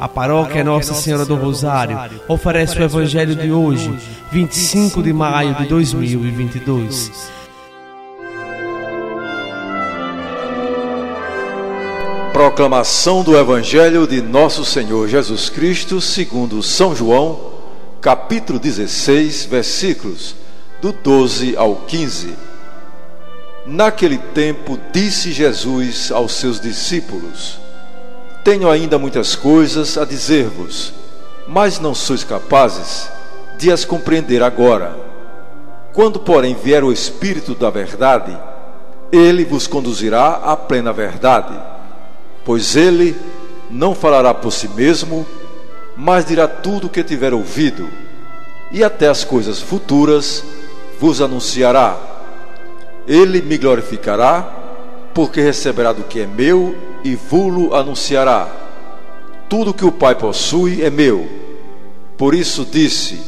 A paróquia Nossa Senhora do Rosário oferece o Evangelho de hoje, 25 de maio de 2022. Proclamação do Evangelho de Nosso Senhor Jesus Cristo, segundo São João, capítulo 16, versículos do 12 ao 15. Naquele tempo, disse Jesus aos seus discípulos: tenho ainda muitas coisas a dizer-vos, mas não sois capazes de as compreender agora. Quando, porém, vier o Espírito da Verdade, ele vos conduzirá à plena verdade, pois ele não falará por si mesmo, mas dirá tudo o que tiver ouvido, e até as coisas futuras vos anunciará. Ele me glorificará, porque receberá do que é meu e vulo anunciará. Tudo que o Pai possui é meu. Por isso disse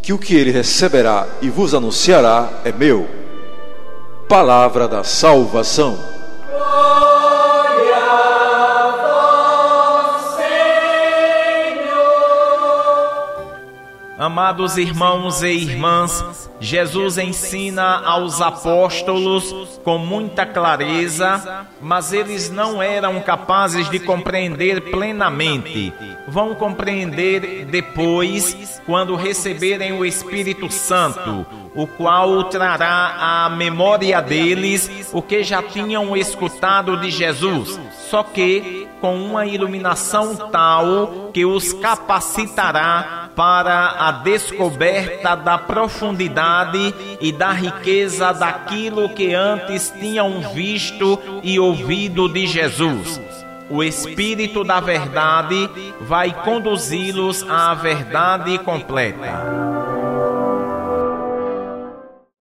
que o que ele receberá e vos anunciará é meu. Palavra da salvação. Amados irmãos e irmãs, Jesus ensina aos apóstolos com muita clareza, mas eles não eram capazes de compreender plenamente. Vão compreender depois, quando receberem o Espírito Santo, o qual trará à memória deles o que já tinham escutado de Jesus, só que com uma iluminação tal que os capacitará para a descoberta da profundidade e da riqueza daquilo que antes tinham visto e ouvido de Jesus. O Espírito da Verdade vai conduzi-los à verdade completa.